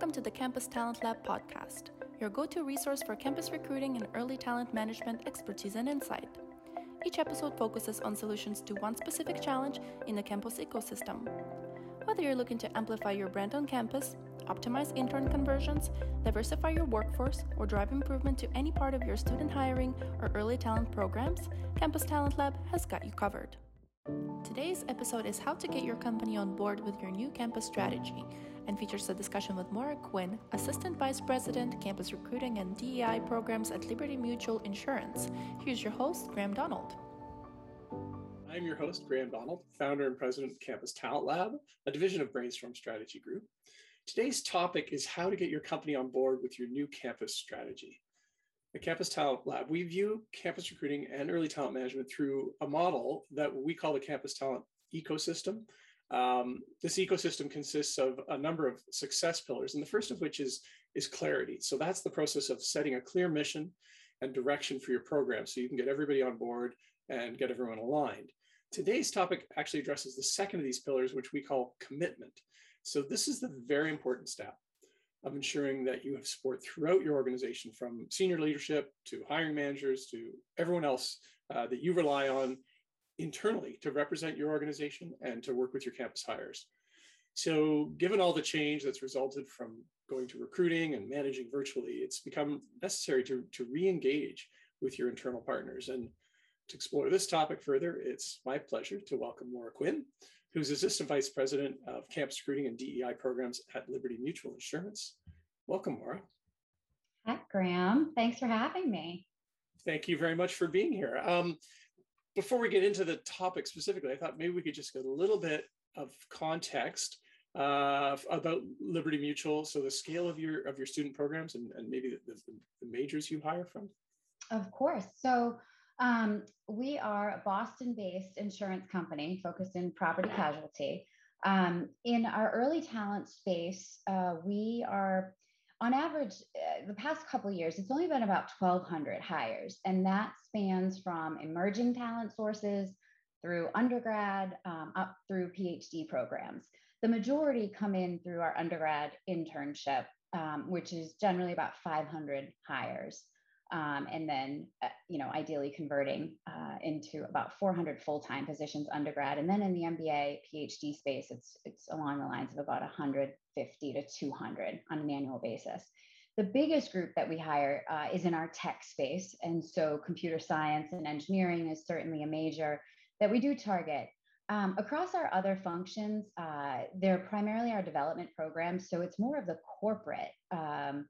Welcome to the Campus Talent Lab podcast, your go to resource for campus recruiting and early talent management expertise and insight. Each episode focuses on solutions to one specific challenge in the campus ecosystem. Whether you're looking to amplify your brand on campus, optimize intern conversions, diversify your workforce, or drive improvement to any part of your student hiring or early talent programs, Campus Talent Lab has got you covered. Today's episode is how to get your company on board with your new campus strategy and features a discussion with Maura Quinn, Assistant Vice President, Campus Recruiting and DEI Programs at Liberty Mutual Insurance. Here's your host, Graham Donald. I'm your host, Graham Donald, founder and president of Campus Talent Lab, a division of Brainstorm Strategy Group. Today's topic is how to get your company on board with your new campus strategy. At Campus Talent Lab, we view campus recruiting and early talent management through a model that we call the campus talent ecosystem. Um, this ecosystem consists of a number of success pillars, and the first of which is, is clarity. So that's the process of setting a clear mission and direction for your program so you can get everybody on board and get everyone aligned. Today's topic actually addresses the second of these pillars, which we call commitment. So this is the very important step of ensuring that you have support throughout your organization from senior leadership to hiring managers to everyone else uh, that you rely on internally to represent your organization and to work with your campus hires. So, given all the change that's resulted from going to recruiting and managing virtually, it's become necessary to, to re engage with your internal partners. And to explore this topic further, it's my pleasure to welcome Maura Quinn, who's Assistant Vice President of Campus Recruiting and DEI Programs at Liberty Mutual Insurance. Welcome, Maura. Hi, Graham. Thanks for having me. Thank you very much for being here. Um, before we get into the topic specifically, I thought maybe we could just get a little bit of context uh, about Liberty Mutual. So the scale of your of your student programs and, and maybe the, the, the majors you hire from. Of course. So um, we are a Boston-based insurance company focused in property casualty. Um, in our early talent space, uh, we are on average, uh, the past couple years, it's only been about 1,200 hires, and that spans from emerging talent sources through undergrad um, up through PhD programs. The majority come in through our undergrad internship, um, which is generally about 500 hires. Um, and then, uh, you know, ideally converting uh, into about 400 full-time positions undergrad, and then in the MBA, PhD space, it's it's along the lines of about 150 to 200 on an annual basis. The biggest group that we hire uh, is in our tech space, and so computer science and engineering is certainly a major that we do target. Um, across our other functions, uh, they're primarily our development programs, so it's more of the corporate. Um,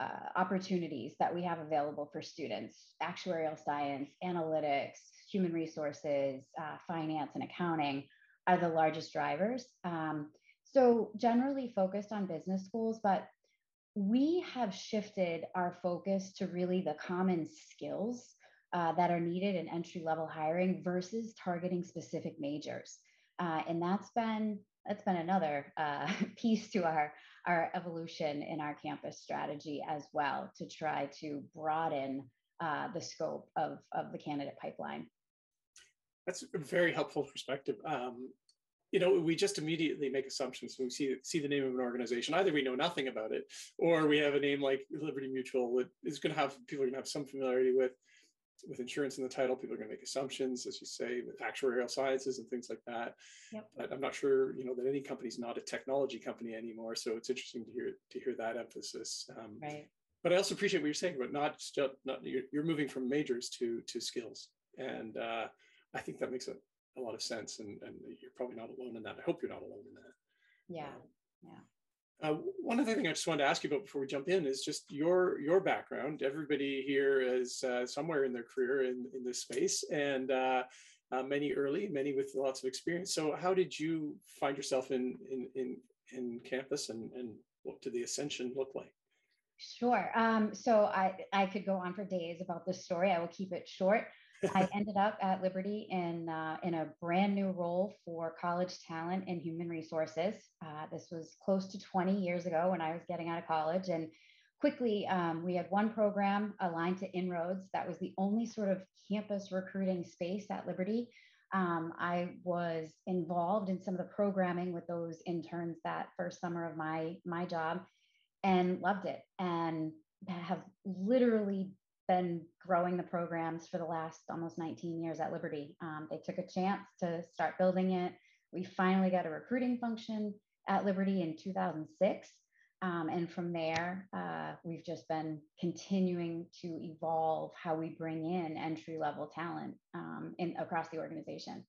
uh, opportunities that we have available for students actuarial science, analytics, human resources, uh, finance, and accounting are the largest drivers. Um, so, generally focused on business schools, but we have shifted our focus to really the common skills uh, that are needed in entry level hiring versus targeting specific majors. Uh, and that's been that's been another uh, piece to our our evolution in our campus strategy as well to try to broaden uh, the scope of, of the candidate pipeline. That's a very helpful perspective. Um, you know, we just immediately make assumptions when we see see the name of an organization. Either we know nothing about it, or we have a name like Liberty Mutual that is going to have people are going to have some familiarity with with insurance in the title, people are going to make assumptions, as you say, with actuarial sciences and things like that. Yep. But I'm not sure, you know, that any company's not a technology company anymore. So it's interesting to hear to hear that emphasis. Um, right. But I also appreciate what you're saying about not just not you're, you're moving from majors to to skills, and uh, I think that makes a, a lot of sense. And, and you're probably not alone in that. I hope you're not alone in that. Yeah. Um, yeah. Uh, one other thing I just wanted to ask you about before we jump in is just your your background. Everybody here is uh, somewhere in their career in, in this space, and uh, uh many early, many with lots of experience. So, how did you find yourself in in in, in campus, and and what did the ascension look like? Sure. Um, so I I could go on for days about this story. I will keep it short. I ended up at Liberty in uh, in a brand new role for college talent and human resources. Uh, this was close to 20 years ago when I was getting out of college, and quickly um, we had one program aligned to Inroads that was the only sort of campus recruiting space at Liberty. Um, I was involved in some of the programming with those interns that first summer of my my job, and loved it and have literally been growing the programs for the last almost 19 years at Liberty. Um, they took a chance to start building it. We finally got a recruiting function at Liberty in 2006. Um, and from there, uh, we've just been continuing to evolve how we bring in entry level talent um, in across the organization.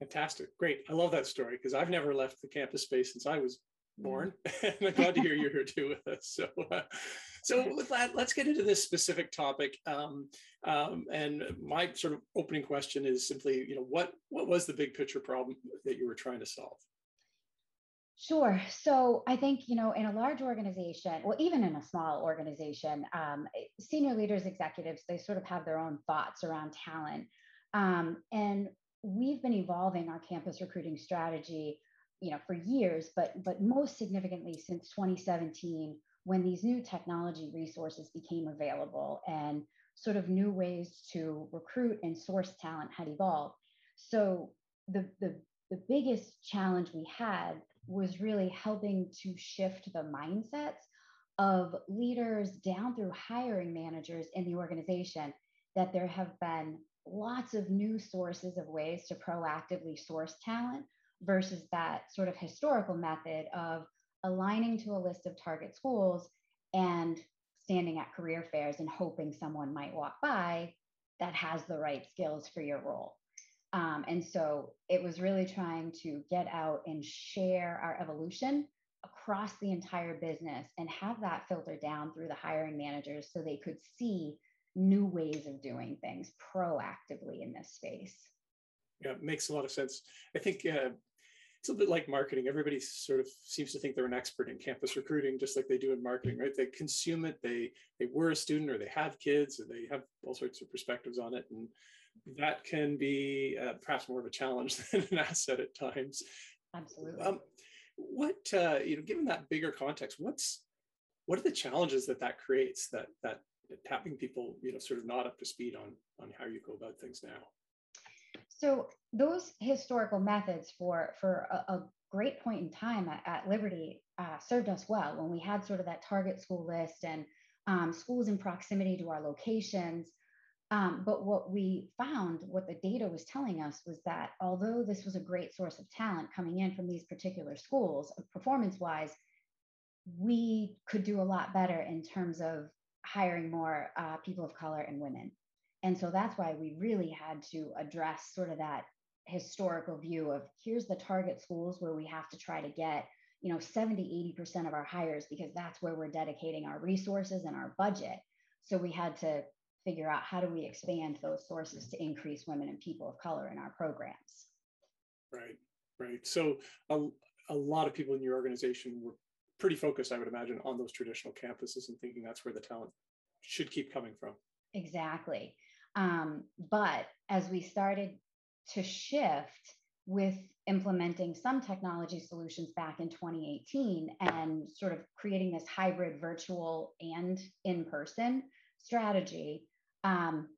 Fantastic. Great. I love that story because I've never left the campus space since I was born. and I'm glad to hear you're here too with us. So, uh, so with that, let's get into this specific topic. Um, um, and my sort of opening question is simply, you know, what what was the big picture problem that you were trying to solve? Sure. So I think, you know, in a large organization, well, even in a small organization, um, senior leaders, executives, they sort of have their own thoughts around talent. Um, and we've been evolving our campus recruiting strategy you know for years but but most significantly since 2017 when these new technology resources became available and sort of new ways to recruit and source talent had evolved. So the the, the biggest challenge we had was really helping to shift the mindsets of leaders down through hiring managers in the organization that there have been lots of new sources of ways to proactively source talent versus that sort of historical method of aligning to a list of target schools and standing at career fairs and hoping someone might walk by that has the right skills for your role. Um, and so it was really trying to get out and share our evolution across the entire business and have that filter down through the hiring managers so they could see new ways of doing things proactively in this space. Yeah, makes a lot of sense. I think uh, it's a bit like marketing. Everybody sort of seems to think they're an expert in campus recruiting, just like they do in marketing, right? They consume it, they they were a student, or they have kids, or they have all sorts of perspectives on it, and that can be uh, perhaps more of a challenge than an asset at times. Absolutely. Um, what uh, you know, given that bigger context, what's what are the challenges that that creates that that tapping people, you know, sort of not up to speed on on how you go about things now? So those historical methods for for a, a great point in time at, at Liberty uh, served us well when we had sort of that target school list and um, schools in proximity to our locations. Um, but what we found, what the data was telling us, was that although this was a great source of talent coming in from these particular schools, performance wise, we could do a lot better in terms of hiring more uh, people of color and women. And so that's why we really had to address sort of that historical view of here's the target schools where we have to try to get you know 70 80% of our hires because that's where we're dedicating our resources and our budget. So we had to figure out how do we expand those sources to increase women and people of color in our programs. Right right. So a, a lot of people in your organization were pretty focused i would imagine on those traditional campuses and thinking that's where the talent should keep coming from. Exactly um, but as we started to shift with implementing some technology solutions back in 2018 and sort of creating this hybrid virtual and in person strategy, um,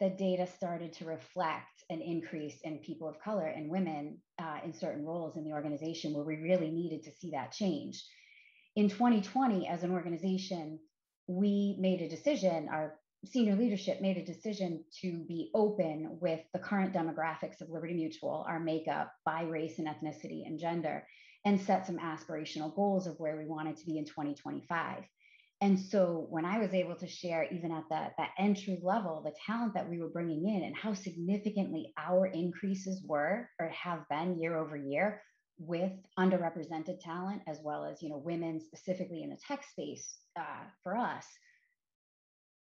the data started to reflect an increase in people of color and women uh, in certain roles in the organization where we really needed to see that change. In 2020, as an organization, we made a decision, our senior leadership made a decision to be open with the current demographics of Liberty Mutual, our makeup by race and ethnicity and gender, and set some aspirational goals of where we wanted to be in 2025. And so when I was able to share, even at that, that entry level, the talent that we were bringing in and how significantly our increases were or have been year over year with underrepresented talent, as well as you know women specifically in the tech space uh, for us,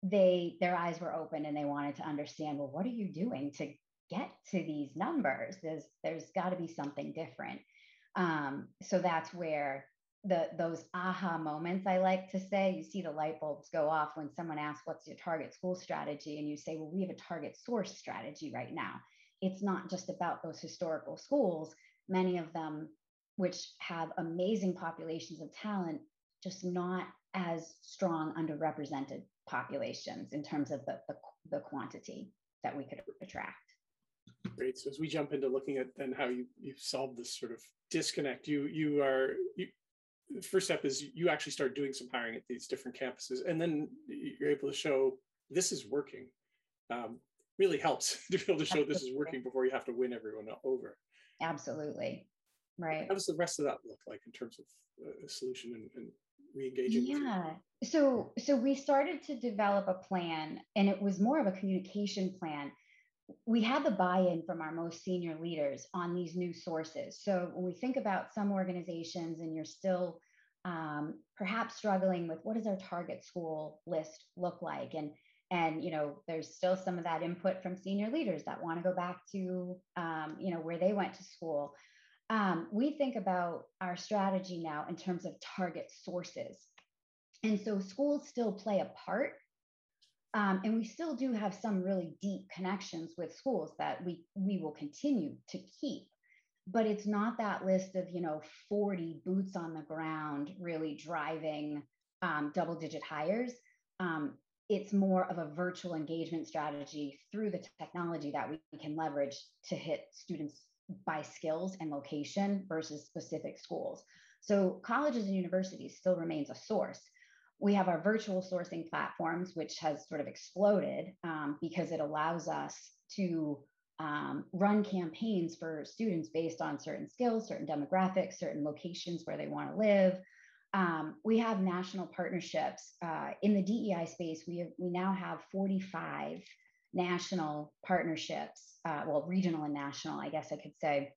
they their eyes were open and they wanted to understand well what are you doing to get to these numbers? There's there's got to be something different. Um, so that's where the those aha moments i like to say you see the light bulbs go off when someone asks what's your target school strategy? and you say well we have a target source strategy right now. It's not just about those historical schools. Many of them which have amazing populations of talent just not as strong underrepresented populations in terms of the, the, the quantity that we could attract. Great. So as we jump into looking at then how you you solve this sort of disconnect, you you are you the first step is you actually start doing some hiring at these different campuses, and then you're able to show this is working. Um, really helps to be able to show this is working before you have to win everyone over. Absolutely. Right. How does the rest of that look like in terms of uh, a solution and, and re-engaging? Yeah. So so we started to develop a plan and it was more of a communication plan. We had the buy-in from our most senior leaders on these new sources. So when we think about some organizations and you're still um, perhaps struggling with what does our target school list look like and and you know there's still some of that input from senior leaders that want to go back to um, you know where they went to school um, we think about our strategy now in terms of target sources and so schools still play a part um, and we still do have some really deep connections with schools that we we will continue to keep but it's not that list of you know 40 boots on the ground really driving um, double digit hires um, it's more of a virtual engagement strategy through the technology that we can leverage to hit students by skills and location versus specific schools. So colleges and universities still remains a source. We have our virtual sourcing platforms, which has sort of exploded um, because it allows us to um, run campaigns for students based on certain skills, certain demographics, certain locations where they want to live, um, we have national partnerships uh, in the DEI space. We have, we now have 45 national partnerships, uh, well, regional and national, I guess I could say,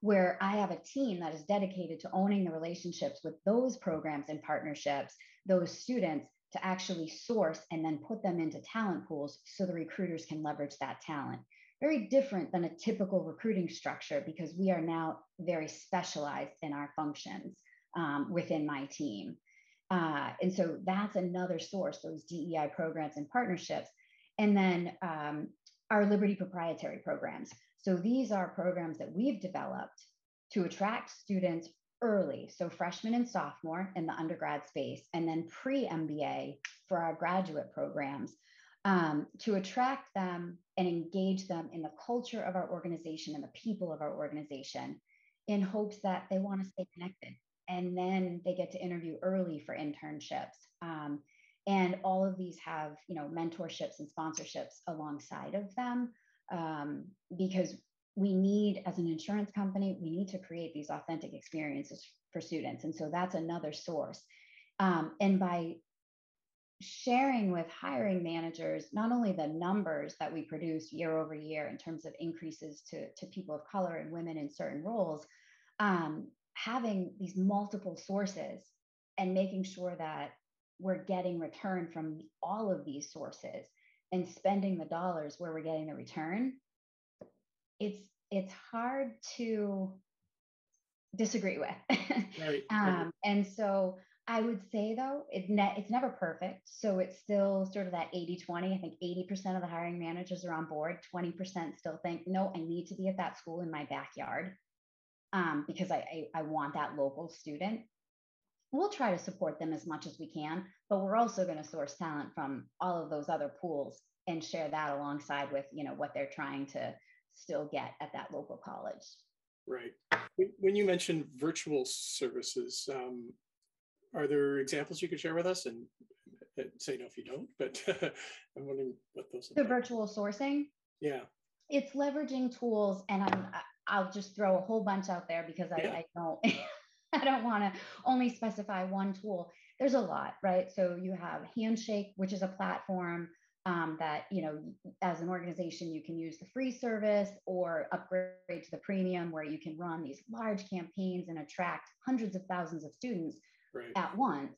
where I have a team that is dedicated to owning the relationships with those programs and partnerships, those students to actually source and then put them into talent pools so the recruiters can leverage that talent. Very different than a typical recruiting structure because we are now very specialized in our functions um, within my team. Uh, and so that's another source, those DEI programs and partnerships. And then um, our Liberty proprietary programs. So these are programs that we've developed to attract students early, so freshman and sophomore in the undergrad space, and then pre MBA for our graduate programs um, to attract them and engage them in the culture of our organization and the people of our organization in hopes that they want to stay connected and then they get to interview early for internships. Um, and all of these have, you know, mentorships and sponsorships alongside of them um, because we need, as an insurance company, we need to create these authentic experiences for students. And so that's another source. Um, and by sharing with hiring managers not only the numbers that we produce year over year in terms of increases to, to people of color and women in certain roles, um, having these multiple sources and making sure that we're getting return from all of these sources and spending the dollars where we're getting the return it's it's hard to disagree with right. um, and so i would say though it ne- it's never perfect so it's still sort of that 80 20 i think 80% of the hiring managers are on board 20% still think no i need to be at that school in my backyard um, because I, I, I want that local student. We'll try to support them as much as we can, but we're also going to source talent from all of those other pools and share that alongside with you know what they're trying to still get at that local college. Right. When you mentioned virtual services, um, are there examples you could share with us? And say no if you don't, but I'm wondering what those. The like. virtual sourcing. Yeah. It's leveraging tools, and I'm I'll just throw a whole bunch out there because I, yeah. I don't I don't want to only specify one tool. There's a lot, right? So you have Handshake, which is a platform um, that you know, as an organization, you can use the free service or upgrade to the premium, where you can run these large campaigns and attract hundreds of thousands of students right. at once,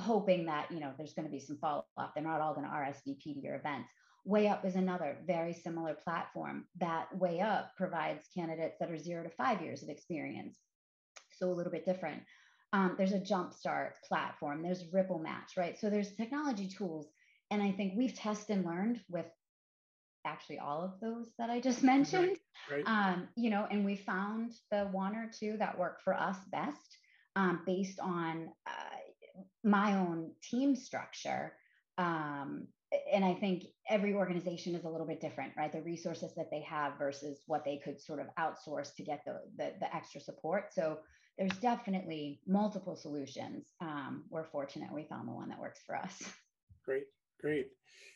hoping that you know there's going to be some follow up. They're not all going to RSVP to your events. WayUp is another very similar platform. That WayUp provides candidates that are zero to five years of experience. So a little bit different. Um, there's a Jumpstart platform, there's RippleMatch, right? So there's technology tools. And I think we've tested and learned with actually all of those that I just mentioned. Right, right. Um, you know, and we found the one or two that work for us best um, based on uh, my own team structure. Um, and I think every organization is a little bit different, right? The resources that they have versus what they could sort of outsource to get the, the, the extra support. So there's definitely multiple solutions. Um, we're fortunate we found the one that works for us. Great, great.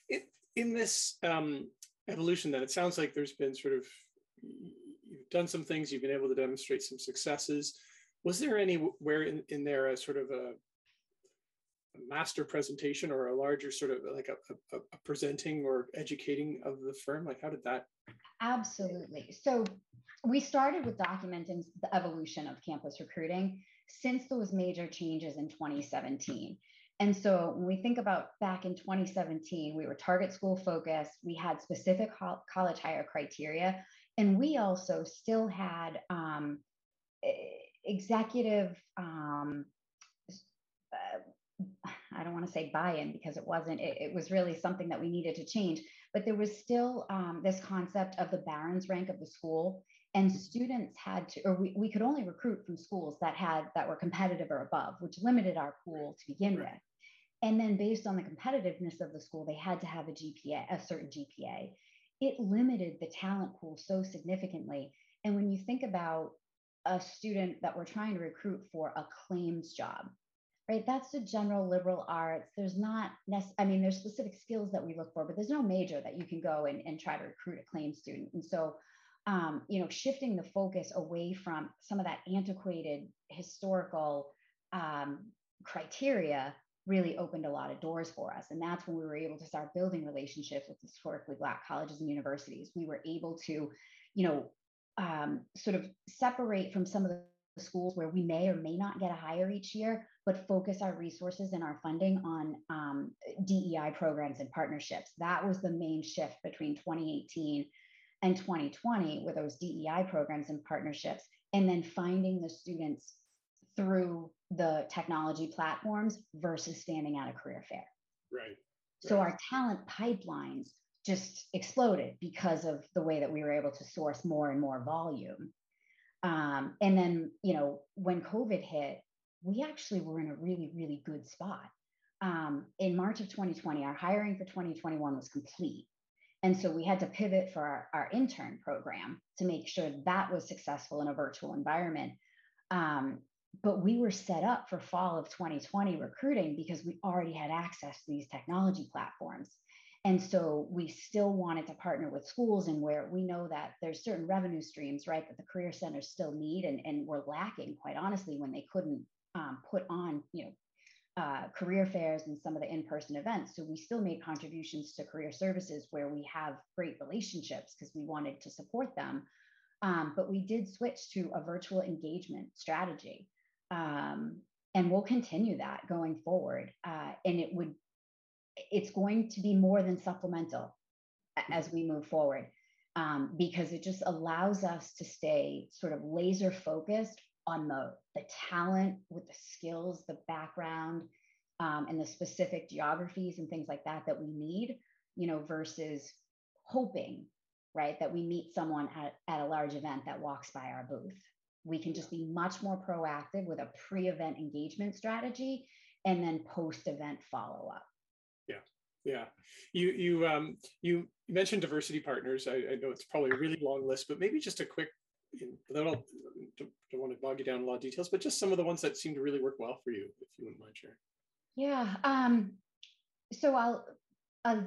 It, in this um, evolution, then it sounds like there's been sort of you've done some things, you've been able to demonstrate some successes. Was there anywhere in, in there a sort of a, a master presentation or a larger sort of like a, a, a presenting or educating of the firm? Like how did that? Absolutely. So we started with documenting the evolution of campus recruiting since those major changes in 2017. And so when we think about back in 2017, we were target school focused, we had specific college hire criteria, and we also still had um, executive, um, uh, I don't want to say buy in because it wasn't, it, it, was really something that we needed to change, but there was still um, this concept of the Barron's rank of the school and students had to or we, we could only recruit from schools that had that were competitive or above which limited our pool to begin with and then based on the competitiveness of the school, they had to have a GPA, a certain GPA. It limited the talent pool so significantly. And when you think about a student that we're trying to recruit for a claims job, right? That's the general liberal arts. There's not, nec- I mean, there's specific skills that we look for, but there's no major that you can go and, and try to recruit a claims student. And so, um, you know, shifting the focus away from some of that antiquated historical um, criteria really opened a lot of doors for us. And that's when we were able to start building relationships with historically Black colleges and universities. We were able to, you know, um, sort of separate from some of the schools where we may or may not get a hire each year, but focus our resources and our funding on um, DEI programs and partnerships. That was the main shift between 2018 and 2020 with those DEI programs and partnerships, and then finding the students through the technology platforms versus standing at a career fair. Right. So our talent pipelines just exploded because of the way that we were able to source more and more volume. Um, and then, you know, when COVID hit, we actually were in a really, really good spot. Um, in March of 2020, our hiring for 2021 was complete. And so we had to pivot for our, our intern program to make sure that was successful in a virtual environment. Um, but we were set up for fall of 2020 recruiting because we already had access to these technology platforms. And so we still wanted to partner with schools and where we know that there's certain revenue streams right that the career centers still need and, and were lacking quite honestly when they couldn't um, put on you know uh, career fairs and some of the in-person events. So we still made contributions to career services where we have great relationships because we wanted to support them. Um, but we did switch to a virtual engagement strategy um, and we'll continue that going forward. Uh, and it would, it's going to be more than supplemental as we move forward um, because it just allows us to stay sort of laser focused on the the talent with the skills, the background, um, and the specific geographies and things like that that we need, you know, versus hoping, right, that we meet someone at, at a large event that walks by our booth we can just be much more proactive with a pre-event engagement strategy and then post-event follow-up yeah yeah you you um you mentioned diversity partners I, I know it's probably a really long list but maybe just a quick I don't, don't, don't want to bog you down a lot of details, but just some of the ones that seem to really work well for you, if you wouldn't mind sharing. Yeah. Um, so I'll, I'll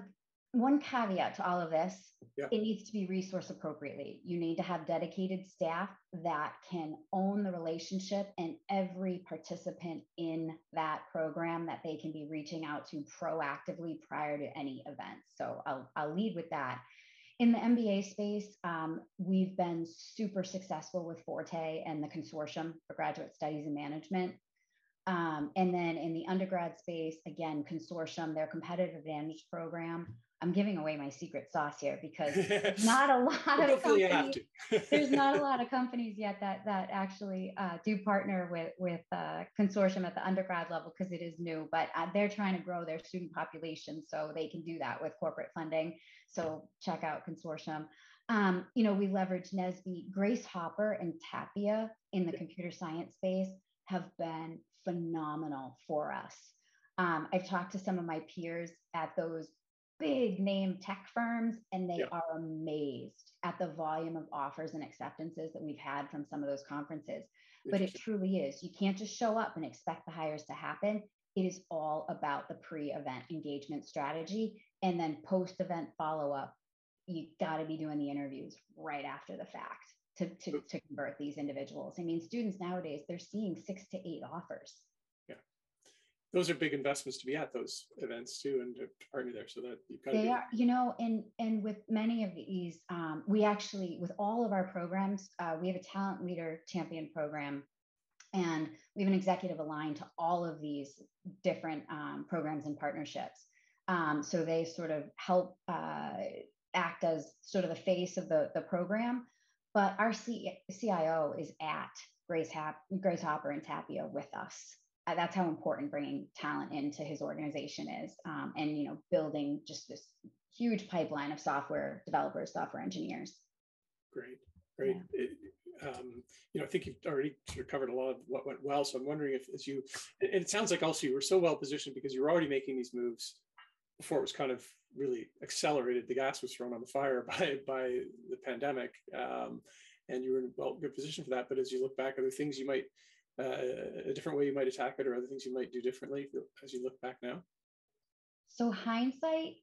one caveat to all of this yeah. it needs to be resource appropriately. You need to have dedicated staff that can own the relationship and every participant in that program that they can be reaching out to proactively prior to any event. So i'll, I'll lead with that. In the mba space um, we've been super successful with forte and the consortium for graduate studies and management. Um, and then in the undergrad space, again, consortium, their competitive advantage program I'm giving away my secret sauce here because not a lot of companies, there's not a lot of companies yet that that actually uh, do partner with with uh, consortium at the undergrad level because it is new. But uh, they're trying to grow their student population, so they can do that with corporate funding. So check out consortium. Um, you know, we leverage NSBE, Grace Hopper, and Tapia in the computer science space have been phenomenal for us. Um, I've talked to some of my peers at those big name tech firms and they yeah. are amazed at the volume of offers and acceptances that we've had from some of those conferences but it truly is. You can't just show up and expect the hires to happen. It is all about the pre event engagement strategy. And then post event follow up, you got to be doing the interviews right after the fact to, to, to convert these individuals. I mean, students nowadays, they're seeing six to eight offers those are big investments to be at those events too and to partner there so that you've got they are you know and and with many of these um, we actually with all of our programs uh, we have a talent leader champion program and we have an executive aligned to all of these different um, programs and partnerships. Um, so they sort of help uh, act as sort of the face of the, the program. But our C- cio is at grace, Hap- grace hopper and Tapia with us that's how important bringing talent into his organization is um, and you know building just this huge pipeline of software developers software engineers great great yeah. it, um, you know i think you've already sort of covered a lot of what went well so i'm wondering if as you and it sounds like also you were so well positioned because you were already making these moves before it was kind of really accelerated the gas was thrown on the fire by by the pandemic um, and you were in a well good position for that but as you look back are there things you might uh, a different way you might attack it or other things you might do differently as you look back now? So, hindsight,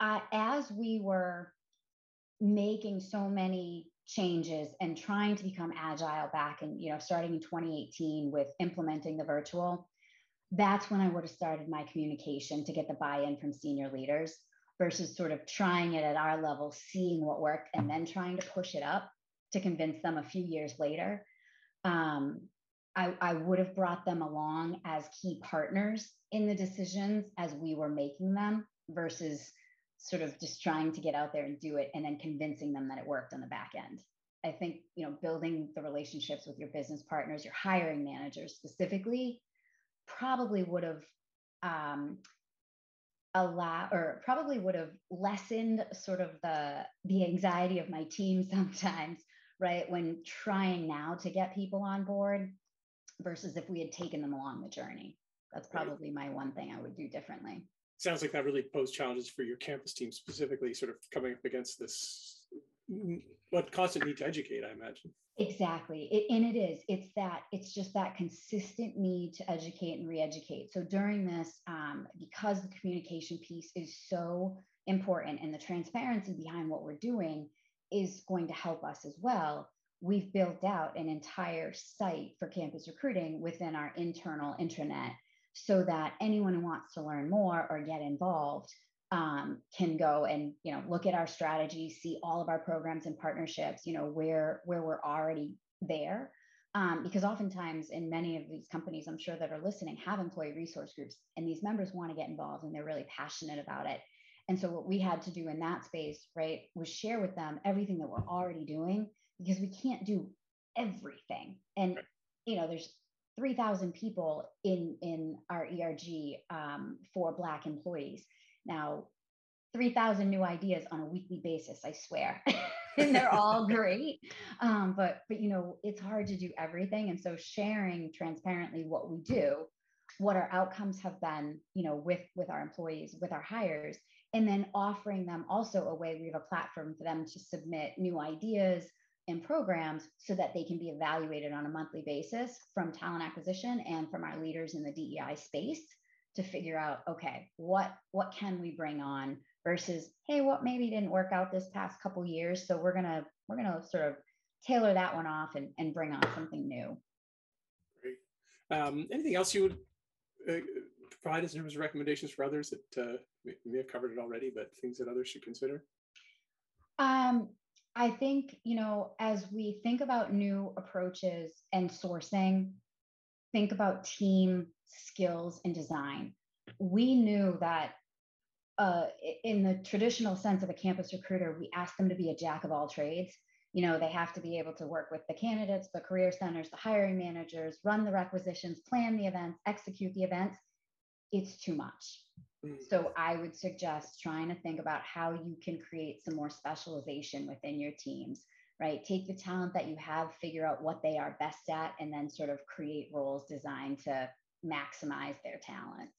uh, as we were making so many changes and trying to become agile back and you know starting in 2018 with implementing the virtual that's when i would have started my communication to get the buy-in from senior leaders versus sort of trying it at our level seeing what worked and then trying to push it up to convince them a few years later um, I, I would have brought them along as key partners in the decisions as we were making them versus sort of just trying to get out there and do it and then convincing them that it worked on the back end. I think, you know, building the relationships with your business partners, your hiring managers specifically, probably would have um, allow or probably would have lessened sort of the the anxiety of my team sometimes right when trying now to get people on board versus if we had taken them along the journey. That's probably my one thing I would do differently. Sounds like that really posed challenges for your campus team specifically, sort of coming up against this what constant need to educate, I imagine. Exactly. It, and it is. It's that, it's just that consistent need to educate and re educate. So during this, um, because the communication piece is so important and the transparency behind what we're doing is going to help us as well, we've built out an entire site for campus recruiting within our internal intranet so that anyone who wants to learn more or get involved um, can go and you know look at our strategy see all of our programs and partnerships you know where where we're already there. Um, because oftentimes in many of these companies i'm sure that are listening have employee resource groups and these members want to get involved and they're really passionate about it and so what we had to do in that space right was share with them everything that we're already doing because we can't do everything. And you know, there's 3,000 people in in our ERG um, for Black employees. Now, 3,000 new ideas on a weekly basis, I swear. and they're all great. Um, but but you know, it's hard to do everything. And so sharing transparently what we do, what our outcomes have been, you know, with with our employees, with our hires, and then offering them also a way we have a platform for them to submit new ideas, and programs so that they can be evaluated on a monthly basis from talent acquisition and from our leaders in the DEI space to figure out okay what what can we bring on versus hey what maybe didn't work out this past couple years. So we're gonna we're gonna sort of tailor that one off and, and bring on something new. Great. Um, anything else you would uh, provide us in terms of recommendations for others that uh, we may have covered it already but things that others should consider um, I think, you know, as we think about new approaches and sourcing, think about team skills and design. We knew that uh, in the traditional sense of a campus recruiter, we ask them to be a jack of all trades. You know, they have to be able to work with the candidates, the career centers, the hiring managers, run the requisitions, plan the events, execute the events. It's too much. So mm. I would suggest trying to think about how you can create some more specialization within your teams, right? Take the talent that you have, figure out what they are best at, and then sort of create roles designed to maximize their talents.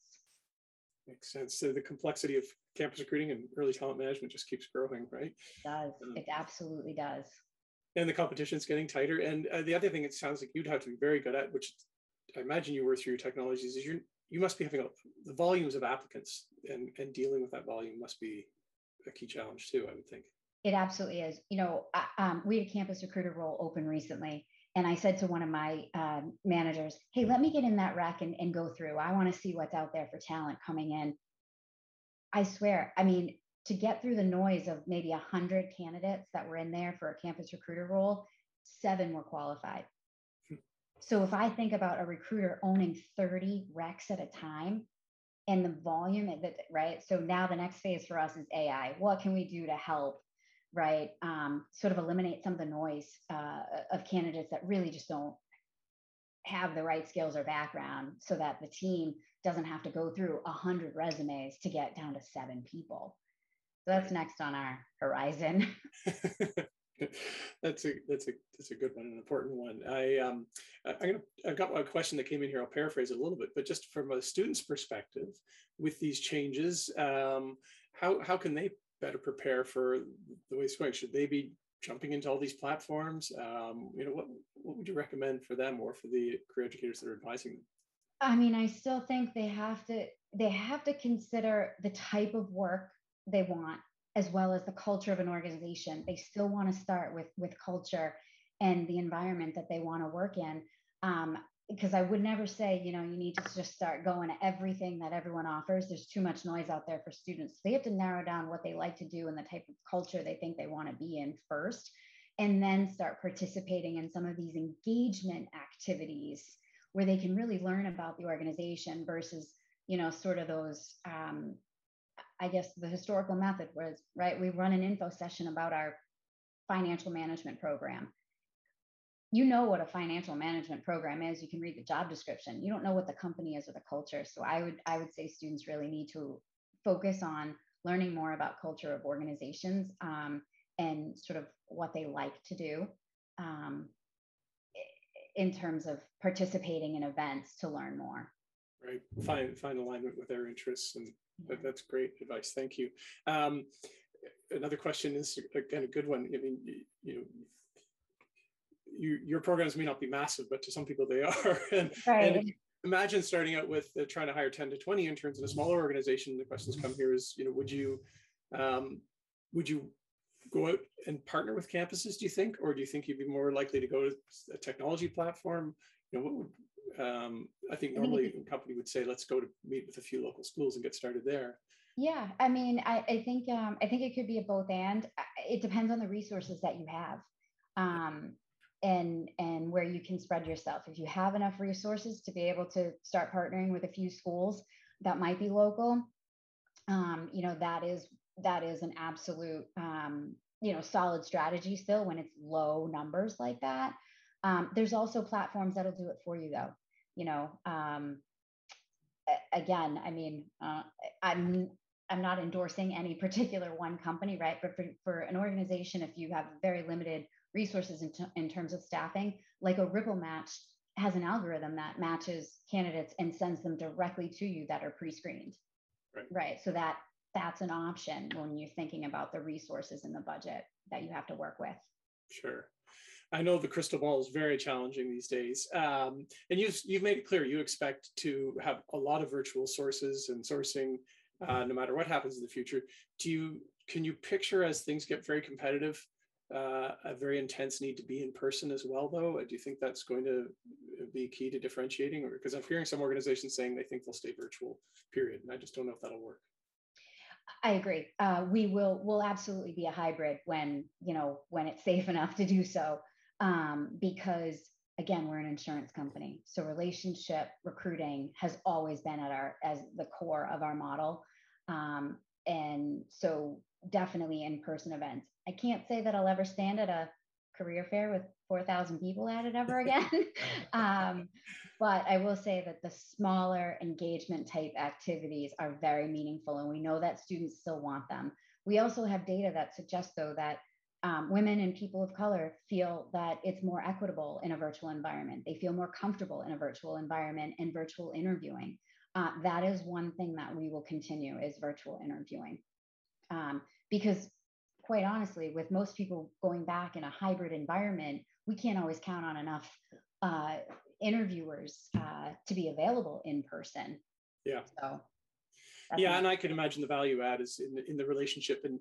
Makes sense. So the complexity of campus recruiting and early talent management just keeps growing, right? It does. Um, it absolutely does. and the competition's getting tighter. And uh, the other thing it sounds like you'd have to be very good at, which I imagine you were through your technologies, is you you must be having a, the volumes of applicants and and dealing with that volume must be a key challenge too. I would think. It absolutely is. You know, um, we had a campus recruiter role open recently, and I said to one of my um, managers, "Hey, let me get in that rack and, and go through. I want to see what's out there for talent coming in." I swear, I mean, to get through the noise of maybe 100 candidates that were in there for a campus recruiter role, seven were qualified. So if I think about a recruiter owning 30 recs at a time and the volume that right, so now the next phase for us is AI. What can we do to help, right? Um, sort of eliminate some of the noise uh, of candidates that really just don't have the right skills or background, so that the team doesn't have to go through 100 resumes to get down to seven people. So that's next on our horizon. that's a that's a that's a good one, an important one. I um I, am gonna I got a question that came in here. I'll paraphrase it a little bit, but just from a student's perspective, with these changes, um, how how can they better prepare for the way it's going? Should they be jumping into all these platforms? Um, you know, what what would you recommend for them or for the career educators that are advising them? I mean, I still think they have to they have to consider the type of work they want as well as the culture of an organization. They still want to start with with culture and the environment that they want to work in. Um, because I would never say, you know, you need to just start going to everything that everyone offers. There's too much noise out there for students. They have to narrow down what they like to do and the type of culture they think they want to be in first, and then start participating in some of these engagement activities where they can really learn about the organization versus, you know, sort of those um, I guess the historical method was, right? We run an info session about our financial management program. You know what a financial management program is. You can read the job description. You don't know what the company is or the culture. So I would I would say students really need to focus on learning more about culture of organizations um, and sort of what they like to do um, in terms of participating in events to learn more. Right. Find find alignment with their interests and that, that's great advice. Thank you. Um, another question is again a good one. I mean, you, you know, you, your programs may not be massive, but to some people they are. and, right. and imagine starting out with uh, trying to hire 10 to 20 interns in a smaller organization. The questions come here is, you know, would you, um, would you go out and partner with campuses, do you think? Or do you think you'd be more likely to go to a technology platform? You know, what would, um, I think normally a company would say, let's go to meet with a few local schools and get started there. Yeah, I mean, I, I think um, I think it could be a both and. It depends on the resources that you have, um, and and where you can spread yourself. If you have enough resources to be able to start partnering with a few schools that might be local, um, you know, that is that is an absolute um, you know solid strategy still when it's low numbers like that. Um, there's also platforms that'll do it for you though. You know, um, again, I mean, uh, I'm I'm not endorsing any particular one company, right? But for, for an organization, if you have very limited resources in, t- in terms of staffing, like a RippleMatch has an algorithm that matches candidates and sends them directly to you that are pre-screened, right? right? So that that's an option when you're thinking about the resources in the budget that you have to work with. Sure. I know the crystal ball is very challenging these days, um, and you've you've made it clear you expect to have a lot of virtual sources and sourcing, uh, no matter what happens in the future. Do you can you picture as things get very competitive, uh, a very intense need to be in person as well? Though, do you think that's going to be key to differentiating? Because I'm hearing some organizations saying they think they'll stay virtual, period, and I just don't know if that'll work. I agree. Uh, we will will absolutely be a hybrid when you know when it's safe enough to do so um, because again we're an insurance company so relationship recruiting has always been at our as the core of our model. Um, and so definitely in-person events. I can't say that i'll ever stand at a career fair with 4000 people at it ever again. Um, but i will say that the smaller engagement type activities are very meaningful and we know that students still want them. We also have data that suggests though that um, women and people of color feel that it's more equitable in a virtual environment. They feel more comfortable in a virtual environment and virtual interviewing. Uh, that is one thing that we will continue is virtual interviewing. Um, because quite honestly, with most people going back in a hybrid environment, we can't always count on enough uh, interviewers uh, to be available in person. Yeah. So. Yeah, and I can imagine the value add is in the, in the relationship and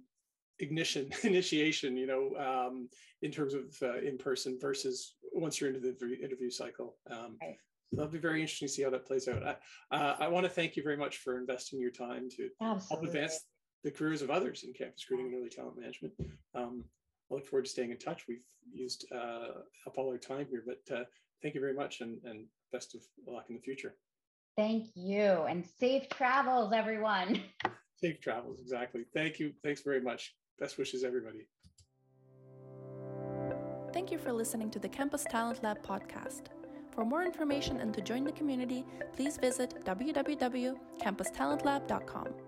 ignition initiation. You know, um, in terms of uh, in person versus once you're into the interview cycle. Um, right. That'll be very interesting to see how that plays out. I, uh, I want to thank you very much for investing your time to Absolutely. help advance the careers of others in campus recruiting and early talent management. Um, I look forward to staying in touch. We've used uh, up all our time here, but uh, thank you very much and, and best of luck in the future. Thank you and safe travels, everyone. Safe travels, exactly. Thank you. Thanks very much. Best wishes, everybody. Thank you for listening to the Campus Talent Lab podcast. For more information and to join the community, please visit www.campustalentlab.com.